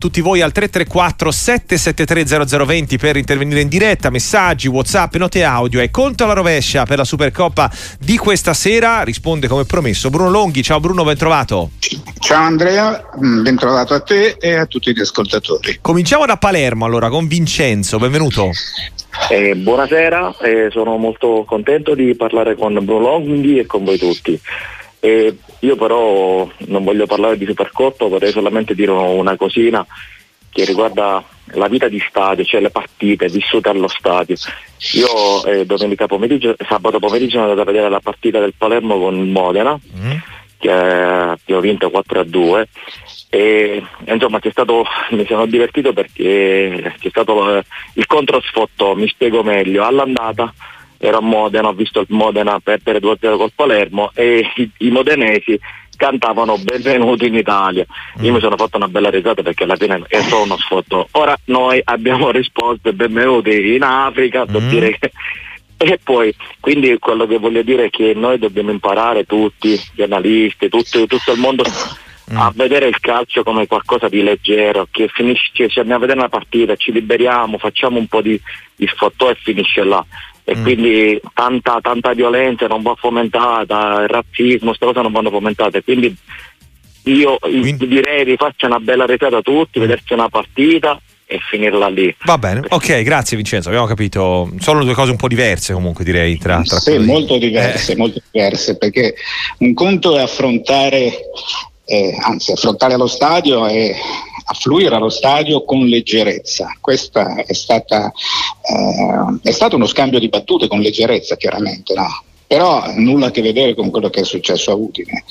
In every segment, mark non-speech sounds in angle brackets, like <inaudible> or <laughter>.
tutti voi al 334 773 0020 per intervenire in diretta, messaggi, whatsapp, note audio e conto alla rovescia per la Supercoppa di questa sera. Risponde come promesso Bruno Longhi. Ciao Bruno, ben trovato. Ciao Andrea, mm, ben trovato a te e a tutti gli ascoltatori. Cominciamo da Palermo allora con Vincenzo, benvenuto. Eh, buonasera, eh, sono molto contento di parlare con Bruno Longhi e con voi tutti. Eh, io però non voglio parlare di Supercotto, vorrei solamente dire una cosina che riguarda la vita di stadio, cioè le partite vissute allo stadio. Io eh, domenica pomeriggio, sabato pomeriggio sono andato a vedere la partita del Palermo con il Modena, mm. che abbiamo vinto 4 a 2 e insomma stato, mi sono divertito perché c'è stato eh, il controsfotto, mi spiego meglio, all'andata ero a Modena, ho visto il Modena perdere 2-0 col Palermo e i, i modenesi cantavano benvenuti in Italia. Io mm. mi sono fatto una bella risata perché alla fine è solo uno sfoto. Ora noi abbiamo <laughs> risposto benvenuti in Africa, mm. dire che <laughs> e poi, quindi quello che voglio dire è che noi dobbiamo imparare tutti, gli analisti, tutto, tutto il mondo, <laughs> mm. a vedere il calcio come qualcosa di leggero, che finisce, se andiamo a vedere una partita, ci liberiamo, facciamo un po' di, di sfottò e finisce là e mm. quindi tanta, tanta violenza non va fomentata, il razzismo, queste cose non vanno fomentate. Quindi io quindi... direi di farci una bella retata a tutti, mm. vederci una partita e finirla lì. Va bene, ok, grazie Vincenzo, abbiamo capito. Sono due cose un po' diverse comunque direi tra, tra Sì, molto diverse, eh. molto diverse, perché un conto è affrontare, eh, anzi affrontare lo stadio e affluire allo stadio con leggerezza. Questo è, eh, è stato uno scambio di battute con leggerezza, chiaramente, no? però nulla a che vedere con quello che è successo a Udine.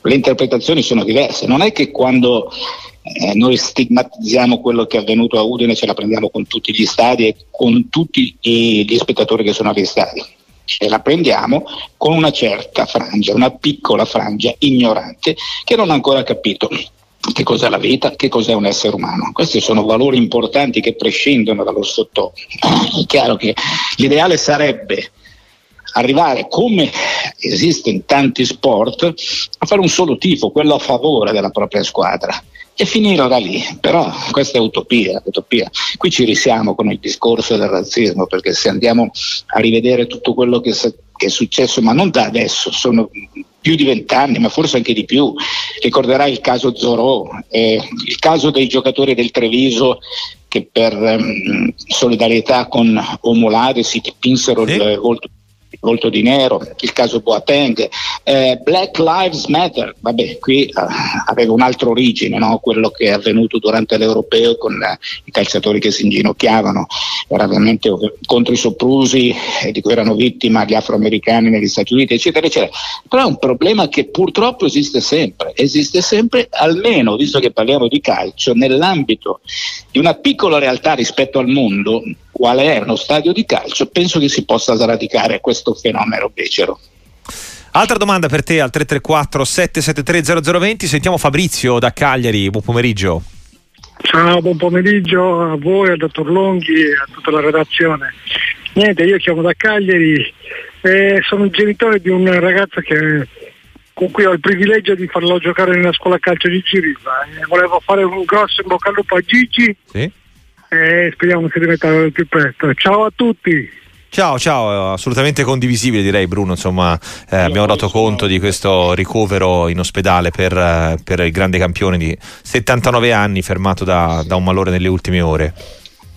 Le interpretazioni sono diverse, non è che quando eh, noi stigmatizziamo quello che è avvenuto a Udine ce la prendiamo con tutti gli stadi e con tutti gli spettatori che sono agli stadi. Ce la prendiamo con una certa frangia, una piccola frangia ignorante che non ha ancora capito che cos'è la vita, che cos'è un essere umano. Questi sono valori importanti che prescindono dallo sotto. È chiaro che l'ideale sarebbe arrivare come esiste in tanti sport a fare un solo tifo, quello a favore della propria squadra e finire da lì. Però questa è utopia, utopia. Qui ci risiamo con il discorso del razzismo perché se andiamo a rivedere tutto quello che, che è successo, ma non da adesso, sono più di vent'anni, ma forse anche di più. Ricorderai il caso Zorò, eh, il caso dei giocatori del Treviso che per um, solidarietà con Omolade si dipinsero sì. il volto volto di nero, il caso Boateng, eh, Black Lives Matter, vabbè, qui eh, aveva un'altra origine, no? quello che è avvenuto durante l'Europeo con eh, i calciatori che si inginocchiavano, era veramente contro i soprusi eh, di cui erano vittime gli afroamericani negli Stati Uniti, eccetera, eccetera. Però è un problema che purtroppo esiste sempre, esiste sempre almeno, visto che parliamo di calcio, nell'ambito di una piccola realtà rispetto al mondo, quale è uno stadio di calcio, penso che si possa sradicare questo fenomeno becero. Altra domanda per te al 334 773 0020, sentiamo Fabrizio da Cagliari, buon pomeriggio. Ciao, buon pomeriggio a voi, al dottor Longhi e a tutta la redazione. Niente, io chiamo da Cagliari e sono il genitore di un ragazzo che, con cui ho il privilegio di farlo giocare nella scuola calcio di Ciriba. volevo fare un grosso in bocca al lupo a Gigi. Sì e speriamo si rimetta al più presto. Ciao a tutti! Ciao, ciao, assolutamente condivisibile direi Bruno, insomma eh, abbiamo dato conto di questo ricovero in ospedale per, eh, per, il grande campione di 79 anni fermato da, da un malore nelle ultime ore.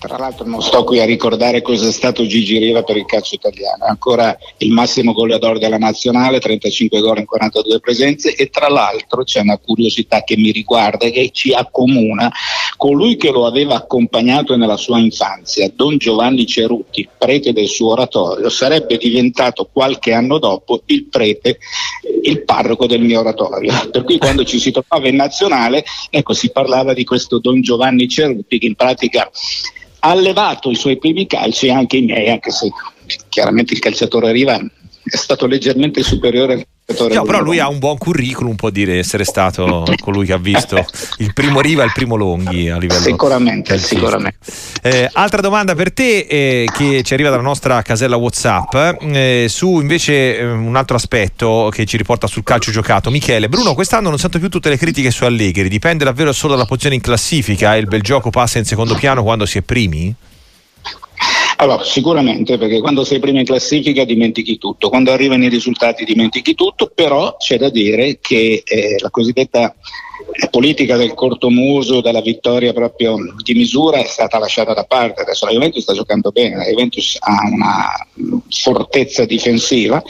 Tra l'altro non sto qui a ricordare cosa è stato Gigi Riva per il calcio italiano, ancora il massimo goleador della nazionale, 35 gol in 42 presenze e tra l'altro c'è una curiosità che mi riguarda e che ci accomuna, colui che lo aveva accompagnato nella sua infanzia, Don Giovanni Cerutti, prete del suo oratorio, sarebbe diventato qualche anno dopo il prete, il parroco del mio oratorio. Per cui quando ci si trovava in nazionale, ecco, si parlava di questo Don Giovanni Cerutti che in pratica ha allevato i suoi primi calci anche i miei, anche se chiaramente il calciatore Riva è stato leggermente superiore al No, però lui ha un buon curriculum, può dire essere stato <laughs> colui che ha visto il primo Riva e il primo Longhi a livello Sicuramente, sicuramente. Eh, altra domanda per te eh, che ci arriva dalla nostra casella WhatsApp eh, su invece eh, un altro aspetto che ci riporta sul calcio giocato. Michele, Bruno, quest'anno non sento più tutte le critiche su Allegri, dipende davvero solo dalla posizione in classifica e il bel gioco passa in secondo piano quando si è primi? Allora, sicuramente, perché quando sei prima in classifica dimentichi tutto, quando arrivano i risultati dimentichi tutto, però c'è da dire che eh, la cosiddetta eh, politica del corto muso, della vittoria proprio di misura è stata lasciata da parte. Adesso la Juventus sta giocando bene, la Juventus ha una fortezza difensiva,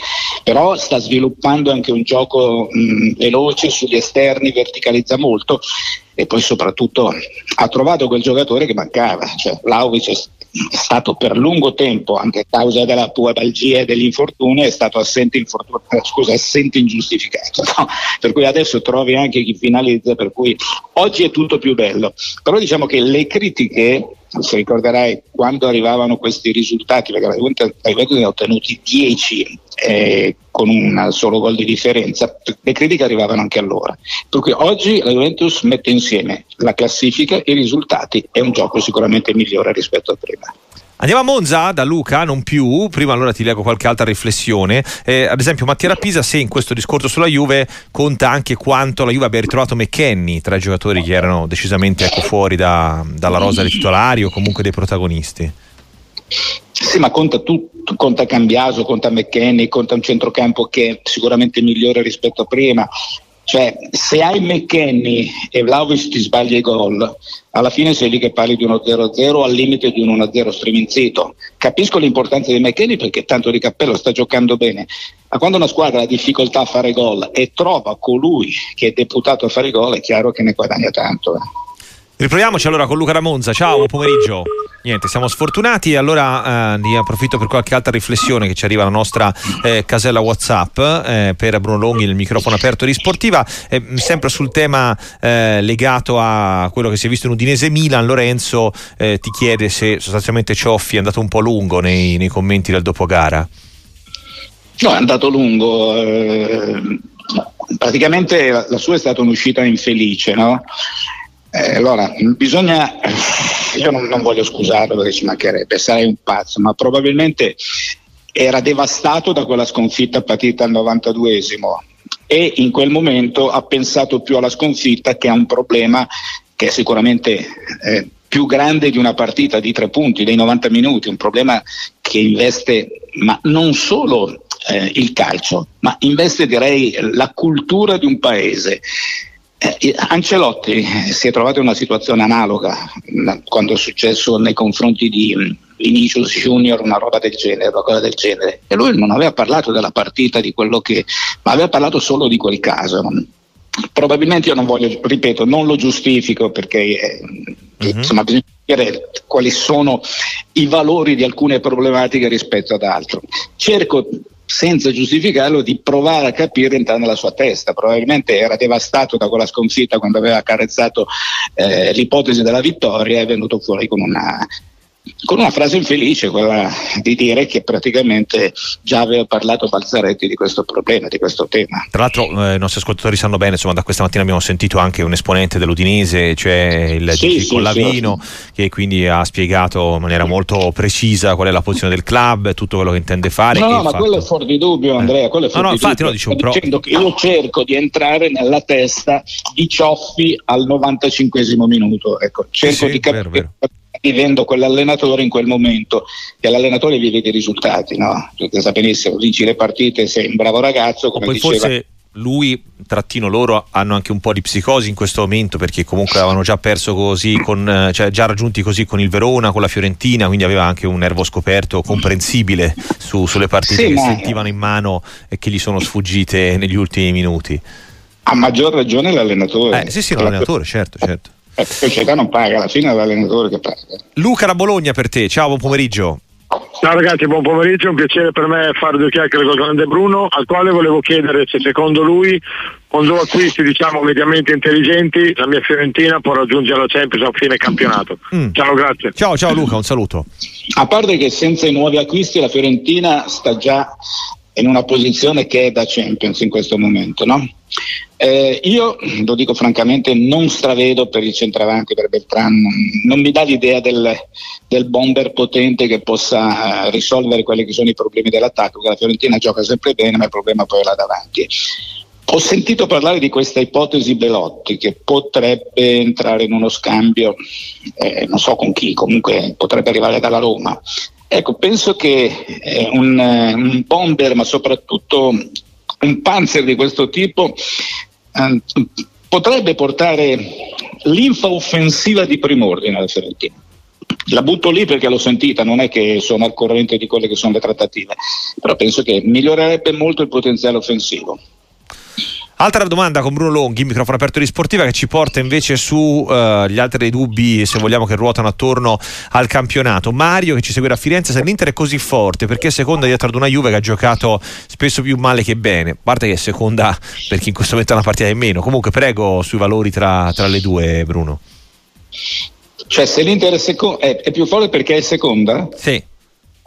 però sta sviluppando anche un gioco mh, veloce sugli esterni, verticalizza molto e poi soprattutto ha trovato quel giocatore che mancava, cioè Vlaovic stato per lungo tempo, anche a causa della pubalgia e degli infortuni, è stato assente, infortun- eh, scusa, assente ingiustificato. <laughs> No? Per cui adesso trovi anche chi finalizza, per cui oggi è tutto più bello. Però diciamo che le critiche se ricorderai quando arrivavano questi risultati, perché la Juventus ne ha ottenuti 10 eh, con un solo gol di differenza, le critiche arrivavano anche allora. Per cui oggi la Juventus mette insieme la classifica, i risultati e un gioco sicuramente migliore rispetto a prima. Andiamo a Monza da Luca, non più. Prima allora ti leggo qualche altra riflessione. Eh, ad esempio, Mattia Rapisa, se in questo discorso sulla Juve conta anche quanto la Juve abbia ritrovato McKenny tra i giocatori che erano decisamente ecco, fuori da, dalla rosa dei titolari o comunque dei protagonisti. Sì, ma conta tutto, conta Cambiaso, conta McKenny, conta un centrocampo che è sicuramente migliore rispetto a prima. Cioè, se hai McKenny e Vlaovic ti sbaglia i gol, alla fine sei lì che parli di uno 0-0 al limite di un 1-0 striminzito. Capisco l'importanza di McKenny perché tanto di cappello sta giocando bene, ma quando una squadra ha difficoltà a fare gol e trova colui che è deputato a fare gol, è chiaro che ne guadagna tanto. Eh. Riproviamoci allora con Luca Ramonza. Ciao, buon pomeriggio. Niente, siamo sfortunati allora eh, ne approfitto per qualche altra riflessione che ci arriva alla nostra eh, casella WhatsApp eh, per Bruno Longhi, il microfono aperto di Sportiva, eh, sempre sul tema eh, legato a quello che si è visto in Udinese Milan. Lorenzo eh, ti chiede se sostanzialmente Cioffi è andato un po' lungo nei, nei commenti del dopogara. No, è andato lungo. praticamente la, la sua è stata un'uscita infelice, no? Eh, allora, bisogna, io non, non, voglio scusarlo perché ci mancherebbe, sarei un pazzo, ma probabilmente era devastato da quella sconfitta patita al 92esimo e in quel momento ha pensato più alla sconfitta che a un problema che è sicuramente eh, più grande di una partita di tre punti, dei 90 minuti, un problema che investe ma non solo eh, il calcio, ma investe direi la cultura di un paese. Eh, Ancelotti eh, si è trovato in una situazione analoga quando è successo nei confronti di mm, Vinicius Junior una roba del genere, una cosa del genere. E lui non aveva parlato della partita, di quello che, ma aveva parlato solo di quel caso. Probabilmente io non voglio, ripeto, non lo giustifico perché eh, uh-huh. insomma, bisogna capire quali sono i valori di alcune problematiche rispetto ad altro. Cerco senza giustificarlo, di provare a capire entrare nella sua testa. Probabilmente era devastato da quella sconfitta quando aveva accarezzato eh, l'ipotesi della vittoria e è venuto fuori con una con una frase infelice, quella di dire che praticamente già aveva parlato Balzaretti di questo problema, di questo tema. Tra l'altro eh, i nostri ascoltatori sanno bene, insomma da questa mattina abbiamo sentito anche un esponente dell'Udinese, cioè il sì, sì, Collavino, sì. che quindi ha spiegato in maniera molto precisa qual è la posizione del club, tutto quello che intende fare. No, no ma fatto... quello è fuori di dubbio eh. Andrea, quello è fuori no, no, di infatti, dubbio. No, dicevo, dicendo che io cerco di entrare nella testa di Cioffi al 95 minuto, ecco, cerco di capire... Vero, vero vivendo quell'allenatore in quel momento e l'allenatore vive dei risultati, no? Perché sa benissimo, vinci le partite, sei un bravo ragazzo, come poi diceva... Forse lui, trattino loro, hanno anche un po' di psicosi in questo momento perché comunque avevano già perso così, con, cioè già raggiunti così con il Verona, con la Fiorentina, quindi aveva anche un nervo scoperto comprensibile su, sulle partite sì, che sentivano in mano e che gli sono sfuggite negli ultimi minuti. A maggior ragione l'allenatore. Eh, sì, sì, l'allenatore, certo, certo. Eh, la società non paga, alla fine è l'allenatore che paga. Luca da Bologna per te, ciao, buon pomeriggio. Ciao ragazzi, buon pomeriggio, un piacere per me fare due chiacchiere con il grande Bruno, al quale volevo chiedere se secondo lui con due acquisti diciamo mediamente intelligenti la mia Fiorentina può raggiungere la Champions a fine campionato. Mm. Ciao, grazie. Ciao, ciao Luca, un saluto. A parte che senza i nuovi acquisti la Fiorentina sta già in una posizione che è da Champions in questo momento. No? Eh, io lo dico francamente, non stravedo per il centravanti per Beltran, non mi dà l'idea del, del bomber potente che possa eh, risolvere quelli che sono i problemi dell'attacco, che la Fiorentina gioca sempre bene, ma il problema poi è là davanti. Ho sentito parlare di questa ipotesi Belotti che potrebbe entrare in uno scambio, eh, non so con chi, comunque potrebbe arrivare dalla Roma. Ecco, penso che eh, un, un bomber, ma soprattutto un panzer di questo tipo, eh, potrebbe portare l'infa offensiva di prim'ordine alla Fiorentina. La butto lì perché l'ho sentita, non è che sono al corrente di quelle che sono le trattative, però penso che migliorerebbe molto il potenziale offensivo. Altra domanda con Bruno Longhi, microfono aperto di Sportiva, che ci porta invece sugli uh, altri dubbi, se vogliamo, che ruotano attorno al campionato. Mario, che ci segue da Firenze, se l'Inter è così forte, perché è seconda dietro ad una Juve che ha giocato spesso più male che bene? A parte che è seconda perché in questo momento è una partita in meno. Comunque, prego sui valori tra, tra le due, Bruno. Cioè, se l'Inter è, seco- è, è più forte perché è seconda? Sì.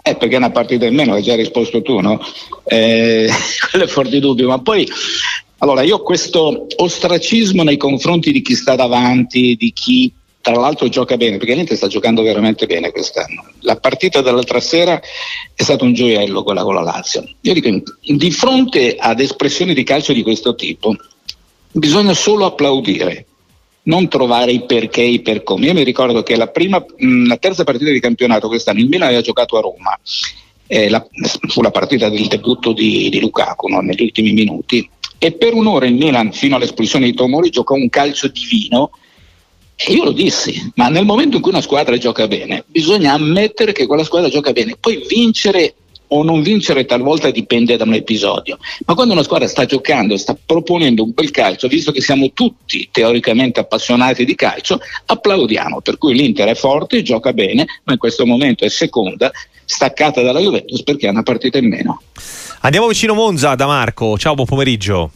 Eh, perché è una partita in meno, hai già risposto tu, no? Eh, <laughs> quello è forte dubbio, ma poi allora, io questo ostracismo nei confronti di chi sta davanti, di chi tra l'altro gioca bene, perché l'Inter sta giocando veramente bene quest'anno. La partita dell'altra sera è stato un gioiello quella con la Lazio. Io dico, di fronte ad espressioni di calcio di questo tipo, bisogna solo applaudire, non trovare i perché e i per come. Io mi ricordo che la, prima, la terza partita di campionato quest'anno, il Milan aveva giocato a Roma, eh, la, fu la partita del debutto di, di Lukaku no? negli ultimi minuti e per un'ora il Milan fino all'espulsione di Tomori giocò un calcio divino. E io lo dissi, ma nel momento in cui una squadra gioca bene bisogna ammettere che quella squadra gioca bene, poi vincere o non vincere talvolta dipende da un episodio, ma quando una squadra sta giocando sta proponendo un bel calcio, visto che siamo tutti teoricamente appassionati di calcio, applaudiamo, per cui l'Inter è forte, gioca bene, ma in questo momento è seconda, staccata dalla Juventus perché ha una partita in meno. Andiamo vicino Monza da Marco, ciao, buon pomeriggio.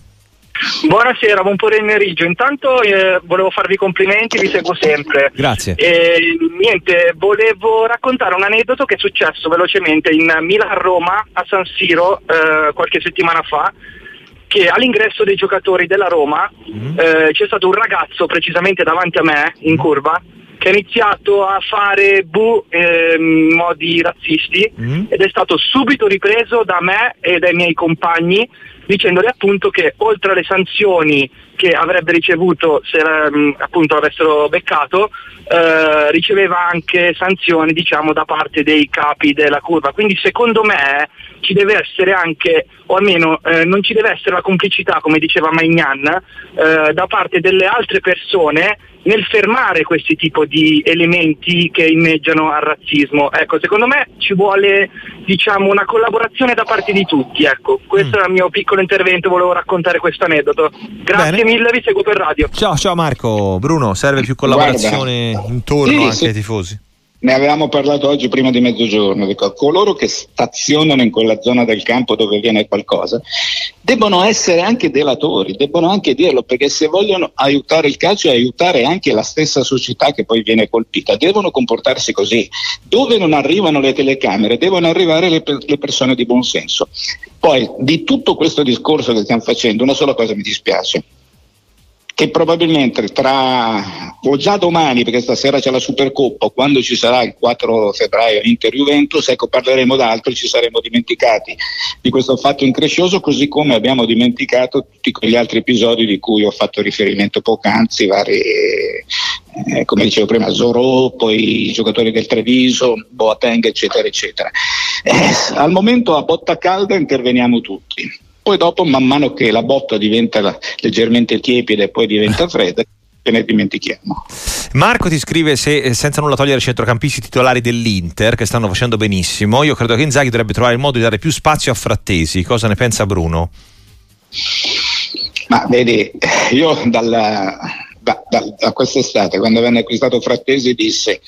Buonasera, buon pomeriggio. Intanto eh, volevo farvi complimenti, vi seguo sempre. Grazie. E, niente, volevo raccontare un aneddoto che è successo velocemente in Milan-Roma a San Siro eh, qualche settimana fa che all'ingresso dei giocatori della Roma mm. eh, c'è stato un ragazzo precisamente davanti a me in curva che ha iniziato a fare bu eh, in modi razzisti mm. ed è stato subito ripreso da me e dai miei compagni dicendole appunto che oltre alle sanzioni che avrebbe ricevuto se um, appunto avessero beccato eh, riceveva anche sanzioni diciamo da parte dei capi della curva quindi secondo me ci deve essere anche o almeno eh, non ci deve essere la complicità come diceva Magnan eh, da parte delle altre persone nel fermare questi tipi di elementi che inneggiano al razzismo. Ecco, secondo me ci vuole diciamo, una collaborazione da parte di tutti. Ecco. Questo mm. è il mio piccolo intervento, volevo raccontare questo aneddoto. Grazie Bene. Mille, vi seguo per radio. Ciao, ciao Marco. Bruno, serve più collaborazione Guarda. intorno sì, anche sì. ai tifosi? ne avevamo parlato oggi prima di mezzogiorno, dico, coloro che stazionano in quella zona del campo dove viene qualcosa, debbono essere anche delatori, debbono anche dirlo, perché se vogliono aiutare il calcio e aiutare anche la stessa società che poi viene colpita, devono comportarsi così. Dove non arrivano le telecamere, devono arrivare le, le persone di buon senso. Poi, di tutto questo discorso che stiamo facendo, una sola cosa mi dispiace che probabilmente tra o già domani, perché stasera c'è la Supercoppa, quando ci sarà il 4 febbraio Inter-Juventus, ecco parleremo d'altro e ci saremo dimenticati di questo fatto increscioso, così come abbiamo dimenticato tutti quegli altri episodi di cui ho fatto riferimento poc'anzi, vari, eh, come dicevo prima, Zorò, poi i giocatori del Treviso, Boateng, eccetera, eccetera. Eh, al momento a botta calda interveniamo tutti poi dopo, man mano che la botta diventa leggermente tiepida e poi diventa <laughs> fredda, ce ne dimentichiamo. Marco ti scrive se eh, senza nulla togliere i centrocampisti titolari dell'Inter che stanno facendo benissimo, io credo che Inzaghi dovrebbe trovare il modo di dare più spazio a Frattesi. Cosa ne pensa Bruno? Ma vedi, io dalla, da, da, da quest'estate, quando venne acquistato Frattesi, disse,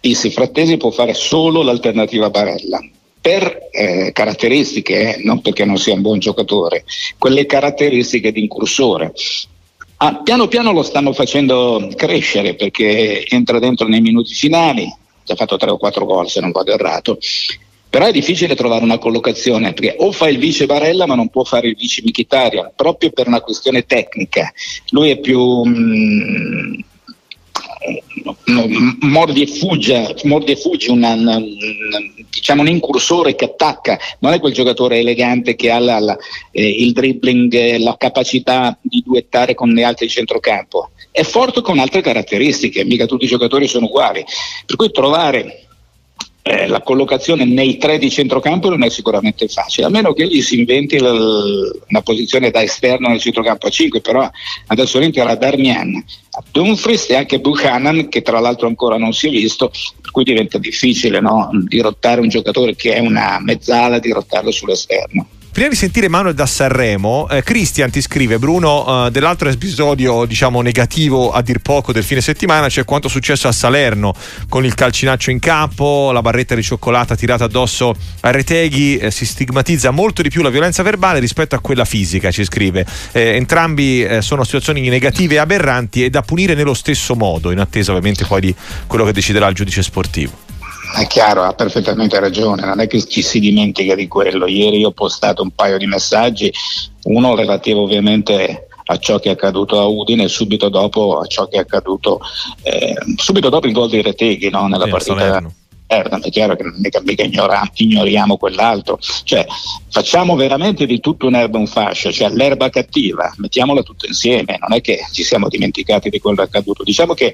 disse Frattesi può fare solo l'alternativa Barella per eh, caratteristiche, eh, non perché non sia un buon giocatore, quelle caratteristiche di incursore. Ah, piano piano lo stanno facendo crescere perché entra dentro nei minuti finali, ha fatto tre o quattro gol se non vado errato, Però è difficile trovare una collocazione perché o fa il vice Barella ma non può fare il vice Michitaria, proprio per una questione tecnica. Lui è più... Mh, mordi e fugge, mordi e fuggi una, una, diciamo un incursore che attacca, non è quel giocatore elegante che ha la, la, eh, il dribbling, la capacità di duettare con gli altri di centrocampo. È forte con altre caratteristiche, mica tutti i giocatori sono uguali. Per cui trovare eh, la collocazione nei tre di centrocampo non è sicuramente facile, a meno che gli si inventi l- una posizione da esterno nel centrocampo a 5, però adesso rientra a Darmian, Dumfries e anche Buchanan che tra l'altro ancora non si è visto, per cui diventa difficile no? dirottare un giocatore che è una mezzala, dirottarlo sull'esterno. Prima di sentire Manuel da Sanremo, eh, Christian ti scrive Bruno eh, dell'altro episodio diciamo negativo a dir poco del fine settimana, cioè quanto successo a Salerno con il calcinaccio in campo, la barretta di cioccolata tirata addosso a Reteghi, eh, si stigmatizza molto di più la violenza verbale rispetto a quella fisica, ci scrive. Eh, entrambi eh, sono situazioni negative e aberranti e da punire nello stesso modo, in attesa ovviamente poi di quello che deciderà il giudice sportivo. È chiaro, ha perfettamente ragione, non è che ci si dimentica di quello. Ieri io ho postato un paio di messaggi, uno relativo ovviamente a ciò che è accaduto a Udine e subito dopo a ciò che è accaduto eh, subito dopo il gol di Reteghi no, nella sì, partita. Salerno eh, è chiaro che non è che mica ignora, ignoriamo quell'altro, cioè facciamo veramente di tutto un'erba un fascio, cioè l'erba cattiva, mettiamola tutta insieme, non è che ci siamo dimenticati di quello accaduto. Diciamo che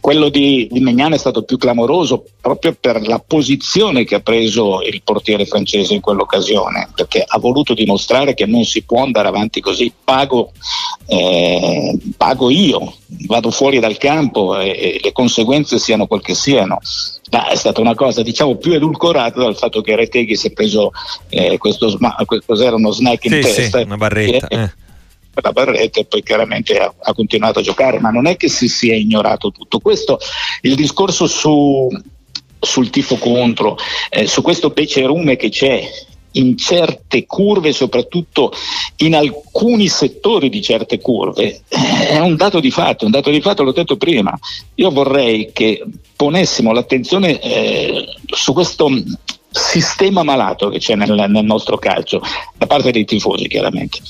quello di, di Megnano è stato più clamoroso proprio per la posizione che ha preso il portiere francese in quell'occasione, perché ha voluto dimostrare che non si può andare avanti così, pago, eh, pago io, vado fuori dal campo e, e le conseguenze siano quel che siano ma è stata una cosa diciamo più edulcorata dal fatto che Reteghi si è preso eh, questo, sma- cos'era uno snack in sì, testa sì, una barretta e, eh. la barretta e poi chiaramente ha, ha, continuato a giocare ma non è che si sia ignorato tutto questo il discorso su, sul tifo contro eh, su questo becerume che c'è in certe curve, soprattutto in alcuni settori di certe curve, è un dato di fatto, un dato di fatto l'ho detto prima. Io vorrei che ponessimo l'attenzione eh, su questo sistema malato che c'è nel, nel nostro calcio, da parte dei tifosi chiaramente.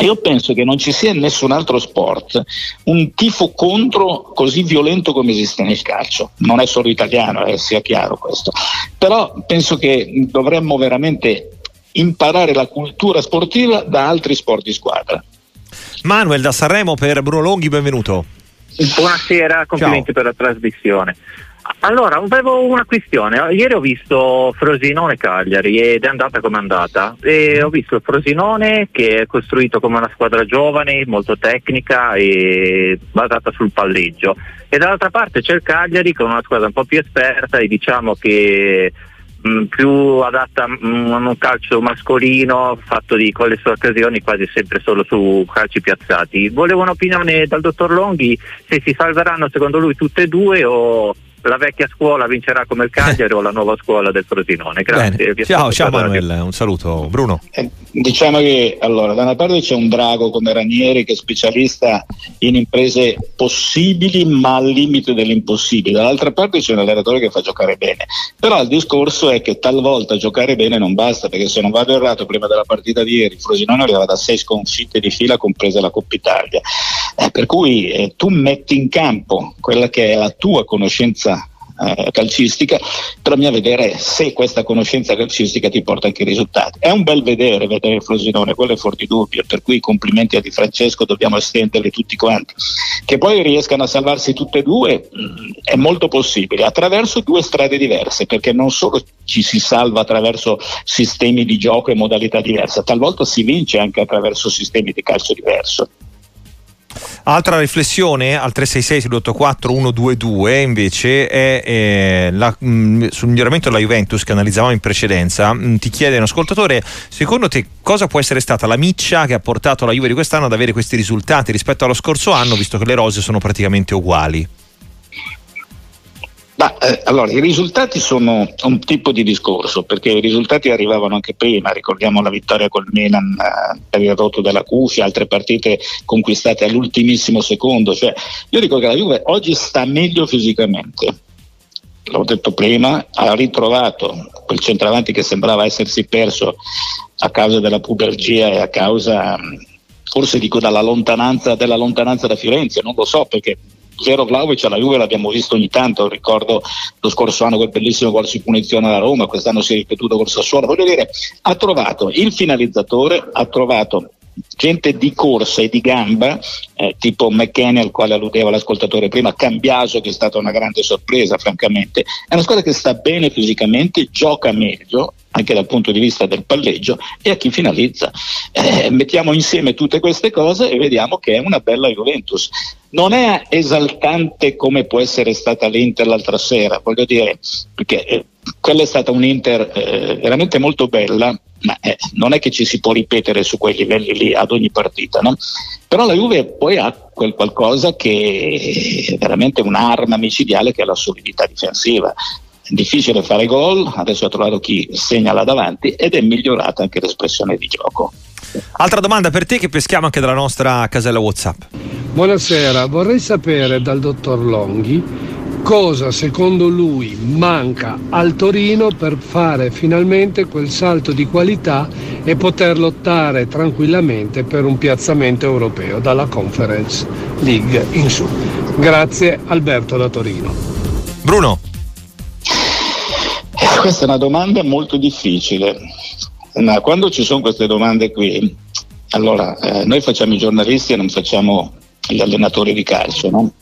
Io penso che non ci sia in nessun altro sport un tifo contro così violento come esiste nel calcio. Non è solo italiano, eh, sia chiaro questo. Però penso che dovremmo veramente imparare la cultura sportiva da altri sport di squadra. Manuel da Sanremo per Bruno Longhi, benvenuto. Buonasera, complimenti Ciao. per la trasmissione. Allora, avevo una questione. Ieri ho visto Frosinone Cagliari ed è andata come è andata. E ho visto Frosinone che è costruito come una squadra giovane, molto tecnica e basata sul palleggio. E dall'altra parte c'è il Cagliari con una squadra un po' più esperta e diciamo che Mm, più adatta mm, a un calcio mascolino fatto di con le sue occasioni quasi sempre solo su calci piazzati. Volevo un'opinione dal dottor Longhi se si salveranno secondo lui tutte e due o la vecchia scuola vincerà come il Cagliari o la nuova scuola del Frosinone. Grazie. Ciao, ciao Manuel, un saluto. Bruno. Eh, diciamo che allora, da una parte c'è un drago come Ranieri che è specialista in imprese possibili ma al limite dell'impossibile, dall'altra parte c'è un allenatore che fa giocare bene. Però il discorso è che talvolta giocare bene non basta perché se non vado errato prima della partita di ieri il Frosinone arriva da sei sconfitte di fila compresa la Coppa Italia. Eh, per cui eh, tu metti in campo quella che è la tua conoscenza eh, calcistica, bisogna vedere se questa conoscenza calcistica ti porta anche i risultati. È un bel vedere vedere Frosinone, quello è forti dubbio, per cui complimenti a Di Francesco dobbiamo estenderli tutti quanti. Che poi riescano a salvarsi tutte e due mh, mm, è molto possibile, attraverso due strade diverse, perché non solo ci si salva attraverso sistemi di gioco e modalità diverse, talvolta si vince anche attraverso sistemi di calcio diverso. Altra riflessione al 366 122 invece è eh, la, mh, mm, sul miglioramento della Juventus che analizzavamo in precedenza. Mh, mm, ti chiede un ascoltatore, secondo te cosa può essere stata la miccia che ha portato la Juve di quest'anno ad avere questi risultati rispetto allo scorso anno, visto che le rose sono praticamente uguali? Ma, eh, allora, i risultati sono un tipo di discorso, perché i risultati arrivavano anche prima, ricordiamo la vittoria col Milan eh, per il rotto della cuffia, altre partite conquistate all'ultimissimo secondo, cioè, io dico che la Juve oggi sta meglio fisicamente, l'ho detto prima, ha ritrovato quel centravanti che sembrava essersi perso a causa della pubergia e a causa forse dico dalla lontananza, della lontananza da Firenze, non lo so perché Zero Vlaovic alla Juve l'abbiamo visto ogni tanto, ricordo lo scorso anno quel bellissimo gol su punizione alla Roma, quest'anno si è ripetuto col Sassuolo, voglio dire, ha trovato il finalizzatore, ha trovato gente di corsa e di gamba, eh, tipo McKenny al quale alludeva l'ascoltatore prima, Cambiaso che è stata una grande sorpresa francamente, è una squadra che sta bene fisicamente, gioca meglio anche dal punto di vista del palleggio e a chi finalizza. Eh, mettiamo insieme tutte queste cose e vediamo che è una bella Juventus. Non è esaltante come può essere stata l'Inter l'altra sera, voglio dire, perché eh, quella è stata un'Inter eh, veramente molto bella, ma eh, non è che ci si può ripetere su quei livelli lì ad ogni partita, no? però la Juve poi ha quel qualcosa che è veramente un'arma micidiale che è la solidità difensiva. È difficile fare gol, adesso ha trovato chi segna là davanti ed è migliorata anche l'espressione di gioco. Altra domanda per te che peschiamo anche dalla nostra casella WhatsApp. Buonasera, vorrei sapere dal dottor Longhi cosa secondo lui manca al Torino per fare finalmente quel salto di qualità e poter lottare tranquillamente per un piazzamento europeo dalla Conference League in su. Grazie Alberto da Torino. Bruno. Questa è una domanda molto difficile. Ma quando ci sono queste domande qui, allora eh, noi facciamo i giornalisti e non facciamo gli allenatori di calcio, no?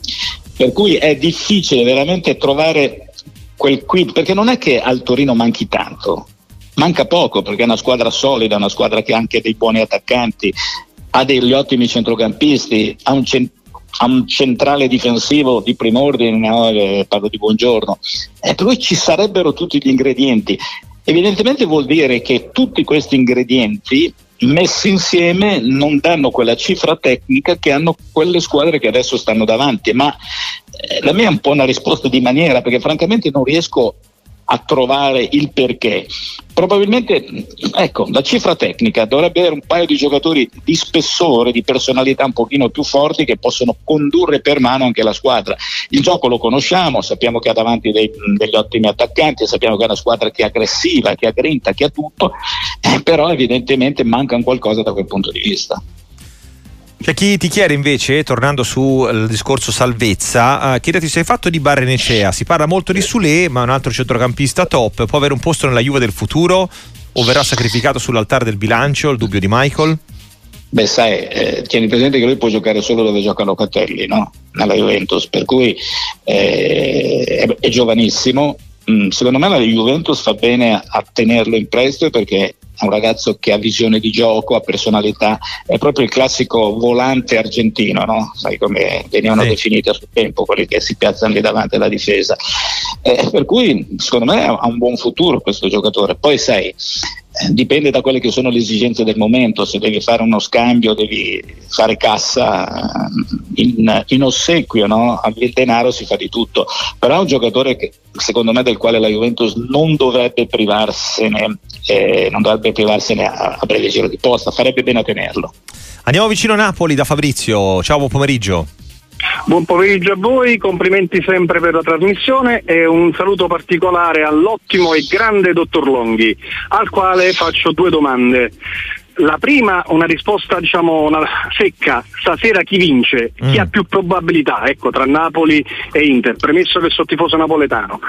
Per cui è difficile veramente trovare quel qui, perché non è che al Torino manchi tanto, manca poco perché è una squadra solida, una squadra che ha anche dei buoni attaccanti, ha degli ottimi centrocampisti, ha un, cent- ha un centrale difensivo di primo ordine, no? Eh, parlo di buongiorno, e per cui ci sarebbero tutti gli ingredienti. Evidentemente vuol dire che tutti questi ingredienti messi insieme non danno quella cifra tecnica che hanno quelle squadre che adesso stanno davanti, ma eh, la mia è un po' una risposta di maniera perché francamente non riesco a trovare il perché. Probabilmente, ecco, la cifra tecnica dovrebbe avere un paio di giocatori di spessore, di personalità un pochino più forti che possono condurre per mano anche la squadra. Il gioco lo conosciamo, sappiamo che ha davanti dei, degli ottimi attaccanti, sappiamo che è una squadra che è aggressiva, che ha grinta, che ha tutto, eh, però evidentemente manca un qualcosa da quel punto di vista. C'è chi ti chiede invece, tornando sul discorso salvezza, uh, chiedeti se hai fatto di Barrenecea. Si parla molto di Sule, ma un altro centrocampista top. Può avere un posto nella Juve del futuro o verrà sacrificato sull'altare del bilancio? Il dubbio di Michael? Beh, sai, eh, tieni presente che lui può giocare solo dove giocano Catelli, no? Nella Juventus, per cui eh, è, è, giovanissimo. Mm, secondo me la Juventus fa bene a tenerlo in prestito perché è un ragazzo che ha visione di gioco, ha personalità, è proprio il classico volante argentino, no? sai come venivano sì. definiti a suo tempo, quelli che si piazzano lì davanti alla difesa. Eh, per cui secondo me ha un buon futuro questo giocatore. Poi sai, dipende da quelle che sono le esigenze del momento, se devi fare uno scambio devi fare cassa eh, in, in ossequio, no? il denaro si fa di tutto, però è un giocatore che, secondo me del quale la Juventus non dovrebbe privarsene, eh, non dovrebbe privarsene a, a breve giro di posta, farebbe bene a tenerlo. Andiamo vicino a Napoli da Fabrizio, ciao buon pomeriggio. Buon pomeriggio a voi, complimenti sempre per la trasmissione e un saluto particolare all'ottimo e grande dottor Longhi, al quale faccio due domande. La prima, una risposta diciamo una secca, stasera chi vince? Mm. Chi ha più probabilità? Ecco, tra Napoli e Inter, premesso che sono tifoso napoletano.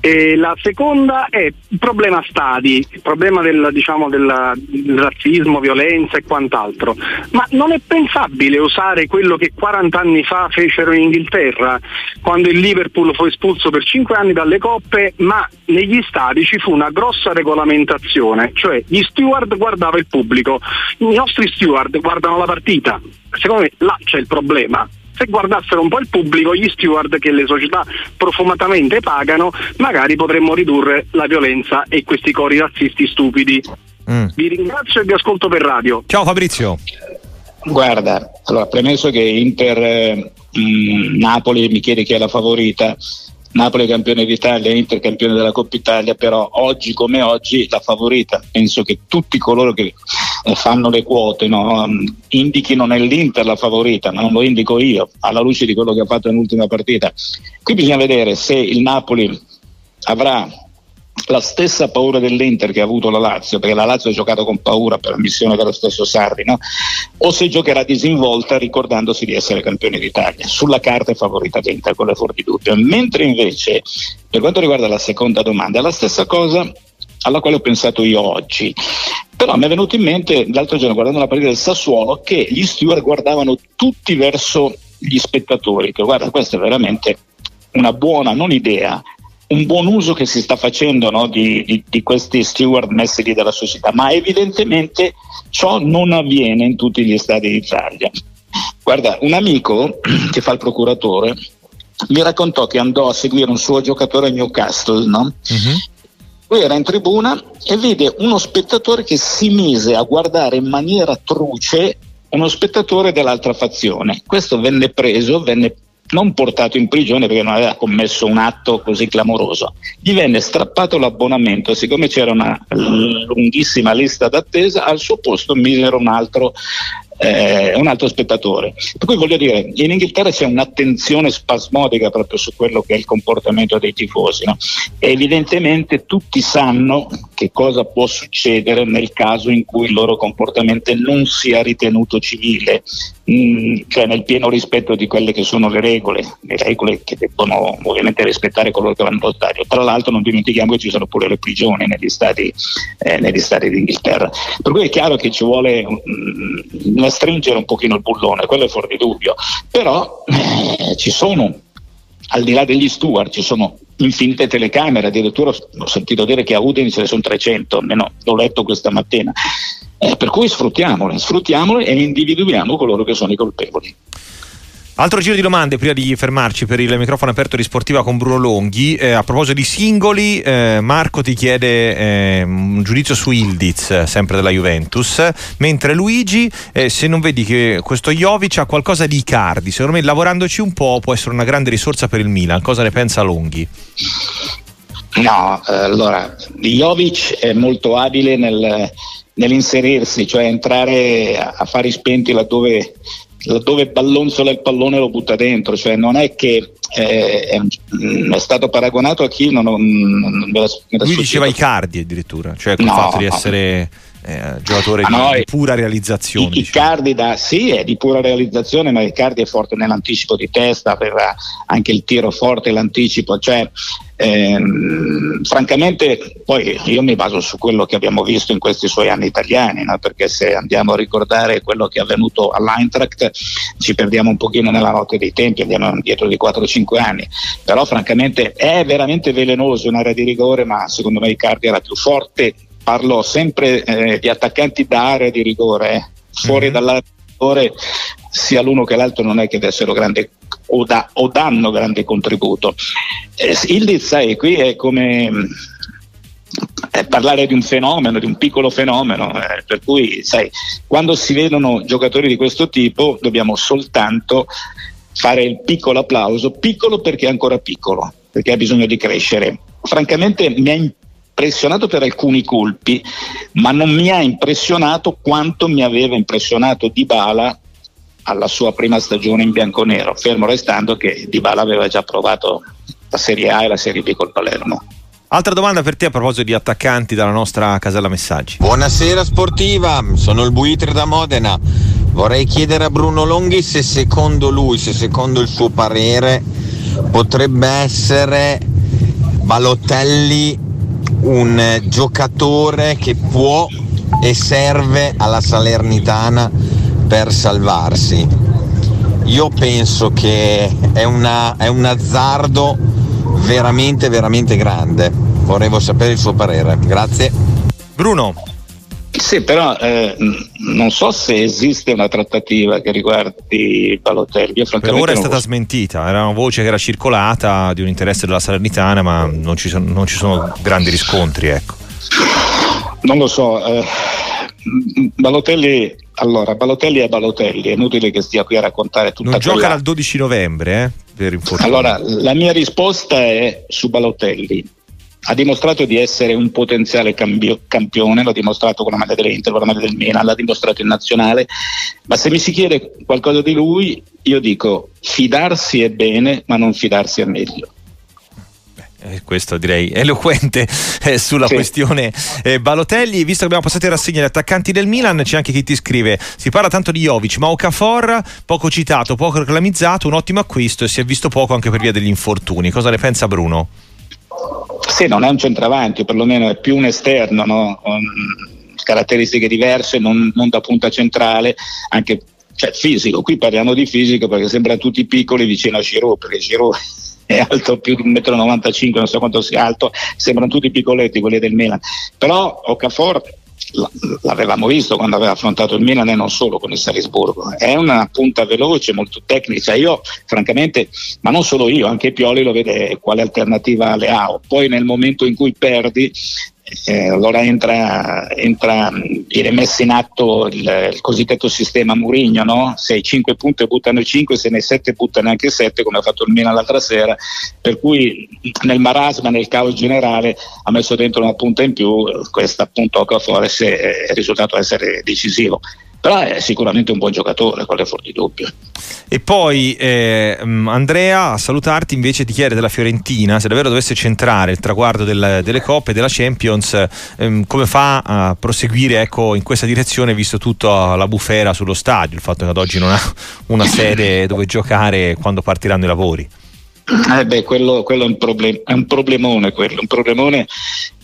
E la seconda è il problema stadi, il problema del, diciamo, del, del razzismo, violenza e quant'altro. Ma non è pensabile usare quello che 40 anni fa fecero in Inghilterra, quando il Liverpool fu espulso per 5 anni dalle coppe, ma negli stadi ci fu una grossa regolamentazione, cioè gli steward guardava il pubblico i nostri steward guardano la partita, secondo me là c'è il problema. Se guardassero un po' il pubblico, gli steward che le società profumatamente pagano, magari potremmo ridurre la violenza e questi cori razzisti stupidi. Mm. Vi ringrazio e vi ascolto per radio. Ciao Fabrizio. Guarda, allora, premesso che Inter eh, mh, Napoli mi chiede chi è la favorita, Napoli campione d'Italia, Inter campione della Coppa Italia, però oggi come oggi la favorita. Penso che tutti coloro che fanno le quote no, mm, indichino nell'Inter la favorita, ma non lo indico io, alla luce di quello che ha fatto nell'ultima partita. Qui bisogna vedere se il Napoli avrà la stessa paura dell'Inter che ha avuto la Lazio, perché la Lazio ha giocato con paura per la missione dello stesso Sarri, no? o se giocherà disinvolta ricordandosi di essere campione d'Italia. Sulla carta è favorita l'Inter, quello è fuori di dubbio. Mentre invece, per quanto riguarda la seconda domanda, è la stessa cosa alla quale ho pensato io oggi. Però mi è venuto in mente l'altro giorno guardando la partita del Sassuolo che gli steward guardavano tutti verso gli spettatori, che guarda questa è veramente una buona, non idea, un buon uso che si sta facendo no, di, di, di, questi steward messi lì dalla società, ma evidentemente ciò non avviene in tutti gli stati d'Italia. Guarda, un amico <clears throat> che fa il procuratore mi raccontò che andò a seguire un suo giocatore a Newcastle, no? uh-huh. Lui era in tribuna e vide uno spettatore che si mise a guardare in maniera truce uno spettatore dell'altra fazione. Questo venne preso, venne non portato in prigione perché non aveva commesso un atto così clamoroso. Gli venne strappato l'abbonamento, siccome c'era una lunghissima lista d'attesa, al suo posto misero un altro eh, un altro spettatore. Per cui voglio dire, in Inghilterra c'è un'attenzione spasmodica proprio su quello che è il comportamento dei tifosi. No? Evidentemente tutti sanno che cosa può succedere nel caso in cui il loro comportamento non sia ritenuto civile, mm, cioè nel pieno rispetto di quelle che sono le regole, le regole che debbono ovviamente rispettare coloro che vanno allo stadio. Tra l'altro non dimentichiamo che ci sono pure le prigioni negli stati, eh, negli stati d'Inghilterra. Per cui è chiaro che ci vuole mh, mm, stringere un pochino il bullone, quello è fuori di dubbio, però eh, ci sono al di là degli steward ci sono infinite telecamere, addirittura ho sentito dire che a Udine ce ne sono 300, almeno l'ho letto questa mattina. Eh, per cui sfruttiamole, sfruttiamole e individuiamo coloro che sono i colpevoli. Altro giro di domande prima di fermarci per il microfono aperto di Sportiva con Bruno Longhi. Eh, a proposito di singoli, eh, Marco ti chiede eh, un giudizio su Ildiz, sempre della Juventus, mentre Luigi, eh, se non vedi che questo Jovic ha qualcosa di Icardi, secondo me lavorandoci un po' può essere una grande risorsa per il Milan. Cosa ne pensa Longhi? No, eh, allora, Jovic è molto abile nel, nell'inserirsi, cioè entrare a, a fare i spenti laddove laddove ballonzola il pallone lo butta dentro, cioè non è che eh, è, è, stato paragonato a chi non, non, non me la, me la Lui diceva Icardi addirittura, cioè col no, fatto di essere eh, giocatore ah, di, no, di, pura realizzazione. I, diciamo. Icardi da, sì, è di pura realizzazione, ma Icardi è forte nell'anticipo di testa, aveva anche il tiro forte, l'anticipo, cioè Ehm, francamente poi io mi baso su quello che abbiamo visto in questi suoi anni italiani, no? perché se andiamo a ricordare quello che è avvenuto all'Eintracht ci perdiamo un pochino nella notte dei tempi, andiamo dietro di 4-5 anni, però francamente è veramente velenoso in area di rigore, ma secondo me Icardi era più forte, parlo sempre eh, di attaccanti da area di rigore, eh. fuori mm-hmm. dall'area di rigore sia l'uno che l'altro non è che dessero grande o, da, o danno grande contributo. Eh, il sai, qui è come eh, parlare di un fenomeno, di un piccolo fenomeno, eh, per cui sai, quando si vedono giocatori di questo tipo dobbiamo soltanto fare il piccolo applauso, piccolo perché è ancora piccolo, perché ha bisogno di crescere. Francamente mi ha impressionato per alcuni colpi, ma non mi ha impressionato quanto mi aveva impressionato Di Bala alla sua prima stagione in bianconero, fermo restando che Dybala aveva già provato la Serie A e la Serie B col Palermo. Altra domanda per te a proposito di attaccanti dalla nostra casella messaggi. Buonasera sportiva, sono il Buitre da Modena. Vorrei chiedere a Bruno Longhi se secondo lui, se secondo il suo parere, potrebbe essere Balotelli un giocatore che può e serve alla Salernitana per salvarsi. Io penso che è, una, è un azzardo veramente, veramente grande. Volevo sapere il suo parere. Grazie. Bruno. Sì, però eh, non so se esiste una trattativa che riguardi Balotelli. Per ora è stata so. smentita, era una voce che era circolata di un interesse della Salernitana, ma non ci sono, non ci sono grandi riscontri. Ecco. Non lo so. Eh, Balotelli allora, Balotelli è Balotelli, è inutile che stia qui a raccontare tutta Non quella... gioca dal 12 novembre, eh, per infortunio. Allora, la mia risposta è su Balotelli. Ha dimostrato di essere un potenziale cambio, campione, l'ha dimostrato con la maglia dell'Inter, con la maglia del Milan, l'ha dimostrato in nazionale, ma se mi si chiede qualcosa di lui, io dico fidarsi è bene, ma non fidarsi è meglio. eh, questo direi eloquente eh, sulla sì. questione eh, Balotelli. Visto che abbiamo passato in rassegna gli attaccanti del Milan, c'è anche chi ti scrive: si parla tanto di Jovic, ma Okafor, poco citato, poco reclamizzato, un ottimo acquisto e si è visto poco anche per via degli infortuni. Cosa ne pensa Bruno? Sì, non è un centravanti, perlomeno è più un esterno, no? caratteristiche diverse, non, non da punta centrale, anche cioè, fisico. Qui parliamo di fisico perché sembrano tutti piccoli vicino a Giroud, perché Giroud <laughs> è alto più di 1,95 m, non so quanto sia alto, sembrano tutti piccoletti quelli del Milan. Però Okafor l'avevamo visto quando aveva affrontato il Milan e non solo con il Salisburgo. È una punta veloce, molto tecnica. Io, francamente, ma non solo io, anche Pioli lo vede quale alternativa alle AO. Poi nel momento in cui perdi, eh, allora entra, entra, viene messo in atto il, il cosiddetto sistema Murigno, no? se hai 5 punti buttano 5, se ne hai 7 buttano anche 7 come ha fatto il Milan l'altra sera, per cui nel marasma, nel caos generale ha messo dentro una punta in più, questa appunto Okafor è risultato essere decisivo però è sicuramente un buon giocatore, quello è fuori di dubbio. E poi eh, Andrea, a salutarti invece ti chiede della Fiorentina, se davvero dovesse centrare il traguardo del, delle coppe della Champions, ehm, come fa a proseguire ecco, in questa direzione visto tutta la bufera sullo stadio, il fatto che ad oggi non ha una sede dove giocare quando partiranno i lavori? Eh beh, quello, quello è, un problem- è, un problemone, quello, un problemone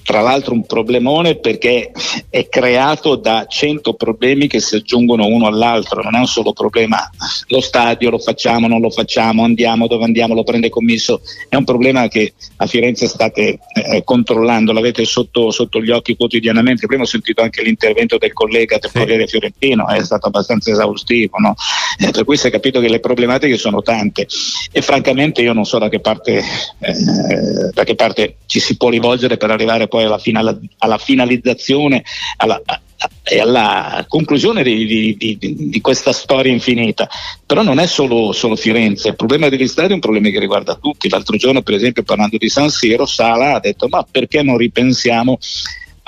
tra l'altro un problemone perché è creato da 100 problemi che si aggiungono uno all'altro, non è un solo problema, lo stadio lo facciamo, non lo facciamo, andiamo dove andiamo, lo prende commesso, è un problema che a Firenze state eh, controllando, l'avete sotto, sotto, gli occhi quotidianamente, prima ho sentito anche l'intervento del collega del Corriere Fiorentino, è stato abbastanza esaustivo, no? eh, per cui si è capito che le problematiche sono tante. E francamente io non so da che parte, eh, da che parte ci si può rivolgere per arrivare poi alla, final, alla finalizzazione alla, e alla conclusione di, di, di, di, questa storia infinita. Però non è solo, solo, Firenze, il problema degli stadi è un problema che riguarda tutti. L'altro giorno, per esempio, parlando di San Siro, Sala ha detto ma perché non ripensiamo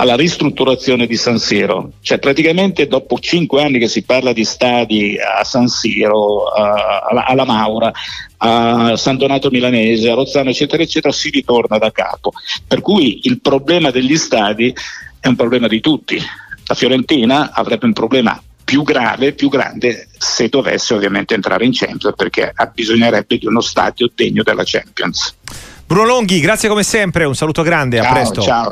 alla ristrutturazione di San Siro. Cioè praticamente dopo cinque anni che si parla di stadi a San Siro, alla, alla Maura, a San Donato Milanese, a Rozzano, eccetera, eccetera, si ritorna da capo. Per cui il problema degli stadi è un problema di tutti. La Fiorentina avrebbe un problema più grave, più grande se dovesse ovviamente entrare in Champions perché bisognerebbe di uno stadio degno della Champions. Bruno Longhi, grazie come sempre, un saluto grande, ciao, a presto. Ciao.